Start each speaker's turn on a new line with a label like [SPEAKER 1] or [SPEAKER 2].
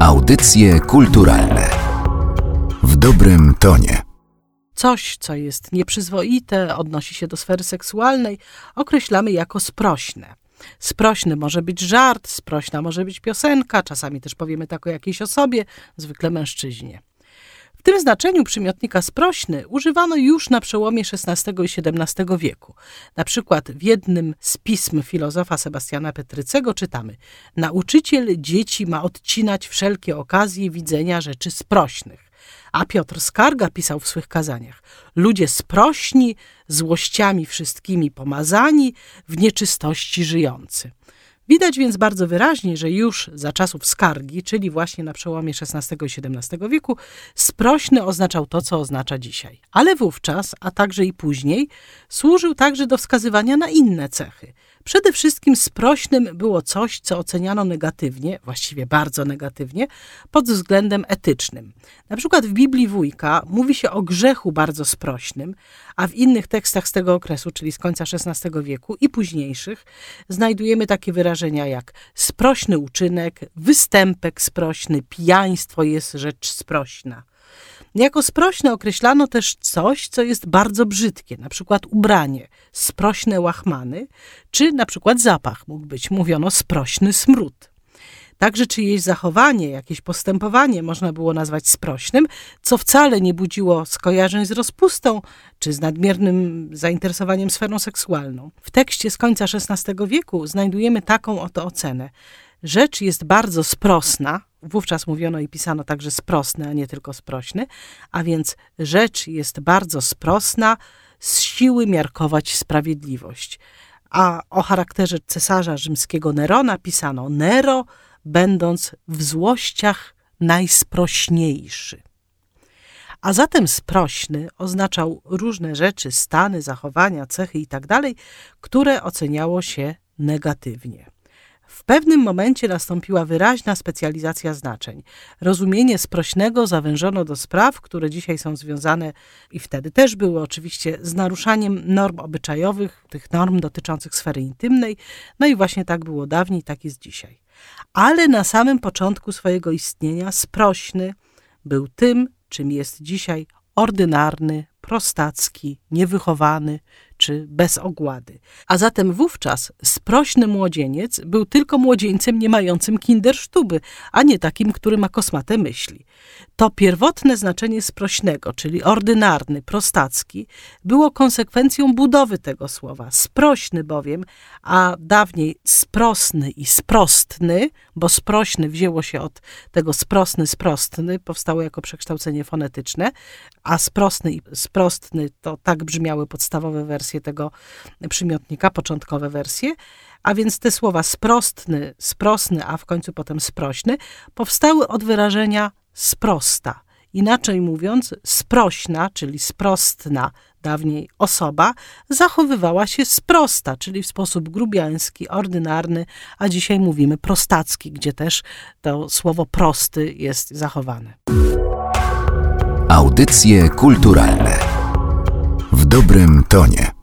[SPEAKER 1] Audycje kulturalne w dobrym tonie.
[SPEAKER 2] Coś, co jest nieprzyzwoite, odnosi się do sfery seksualnej, określamy jako sprośne. Sprośny może być żart, sprośna może być piosenka, czasami też powiemy tak o jakiejś osobie, zwykle mężczyźnie. Tym znaczeniu przymiotnika sprośny używano już na przełomie XVI i XVII wieku. Na przykład w jednym z pism filozofa Sebastiana Petrycego czytamy: Nauczyciel dzieci ma odcinać wszelkie okazje widzenia rzeczy sprośnych. A Piotr Skarga pisał w swych kazaniach: Ludzie sprośni, złościami wszystkimi pomazani, w nieczystości żyjący. Widać więc bardzo wyraźnie, że już za czasów skargi, czyli właśnie na przełomie XVI i XVII wieku, sprośny oznaczał to, co oznacza dzisiaj. Ale wówczas, a także i później, służył także do wskazywania na inne cechy. Przede wszystkim sprośnym było coś, co oceniano negatywnie, właściwie bardzo negatywnie, pod względem etycznym. Na przykład w Biblii Wójka mówi się o grzechu bardzo sprośnym, a w innych tekstach z tego okresu, czyli z końca XVI wieku i późniejszych, znajdujemy takie wyrażenia jak sprośny uczynek, występek sprośny, pijaństwo jest rzecz sprośna. Jako sprośne określano też coś, co jest bardzo brzydkie, na przykład ubranie, sprośne łachmany, czy na przykład zapach mógł być, mówiono sprośny smród. Także czyjeś zachowanie, jakieś postępowanie można było nazwać sprośnym, co wcale nie budziło skojarzeń z rozpustą czy z nadmiernym zainteresowaniem sferą seksualną. W tekście z końca XVI wieku znajdujemy taką oto ocenę. Rzecz jest bardzo sprosna, wówczas mówiono i pisano także sprosny, a nie tylko sprośny, a więc rzecz jest bardzo sprosna, z siły miarkować sprawiedliwość. A o charakterze cesarza rzymskiego Nerona pisano Nero, będąc w złościach najsprośniejszy. A zatem sprośny oznaczał różne rzeczy, stany, zachowania, cechy itd., tak które oceniało się negatywnie. W pewnym momencie nastąpiła wyraźna specjalizacja znaczeń. Rozumienie sprośnego zawężono do spraw, które dzisiaj są związane i wtedy też były oczywiście z naruszaniem norm obyczajowych, tych norm dotyczących sfery intymnej. No i właśnie tak było dawniej, tak jest dzisiaj. Ale na samym początku swojego istnienia sprośny był tym, czym jest dzisiaj ordynarny, prostacki, niewychowany czy bez ogłady. A zatem wówczas sprośny młodzieniec był tylko młodzieńcem nie mającym kindersztuby, a nie takim, który ma kosmate myśli. To pierwotne znaczenie sprośnego, czyli ordynarny, prostacki, było konsekwencją budowy tego słowa. Sprośny bowiem, a dawniej sprosny i sprostny, bo sprośny wzięło się od tego sprosny, sprostny, powstało jako przekształcenie fonetyczne, a sprosny i sprostny to tak brzmiały podstawowe wersje tego przymiotnika, początkowe wersje, a więc te słowa sprostny, sprosny, a w końcu potem sprośny, powstały od wyrażenia sprosta. Inaczej mówiąc, sprośna, czyli sprostna, dawniej osoba, zachowywała się sprosta, czyli w sposób grubiański, ordynarny, a dzisiaj mówimy prostacki, gdzie też to słowo prosty jest zachowane.
[SPEAKER 1] Audycje kulturalne w dobrym tonie.